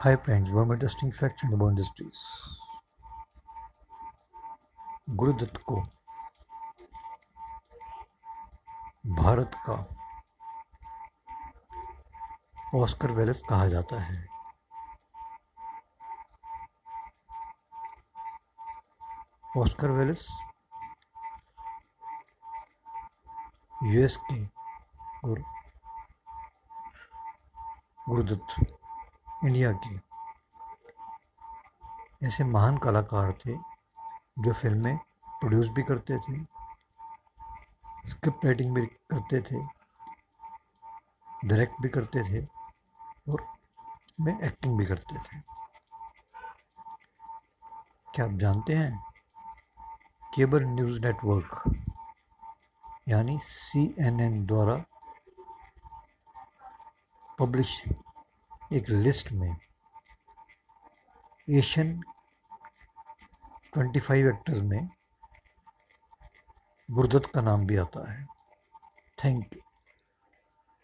Hi friends, one more interesting fact in the Industries. Gurudatt को भारत का Oscar Wallace कहा जाता है ऑस्कर वेलेस यूएस के और गुरुदत्त इंडिया के। ऐसे महान कलाकार थे जो फ़िल्में प्रोड्यूस भी करते थे स्क्रिप्ट राइटिंग भी करते थे डायरेक्ट भी करते थे और में एक्टिंग भी करते थे। क्या आप जानते हैं? केबल न्यूज़ नेटवर्क, यानी सी एन एन द्वारा पब्लिश एक लिस्ट में एशियन 25 एक्टर्स में गुरदत्त का नाम भी आता है। Thank you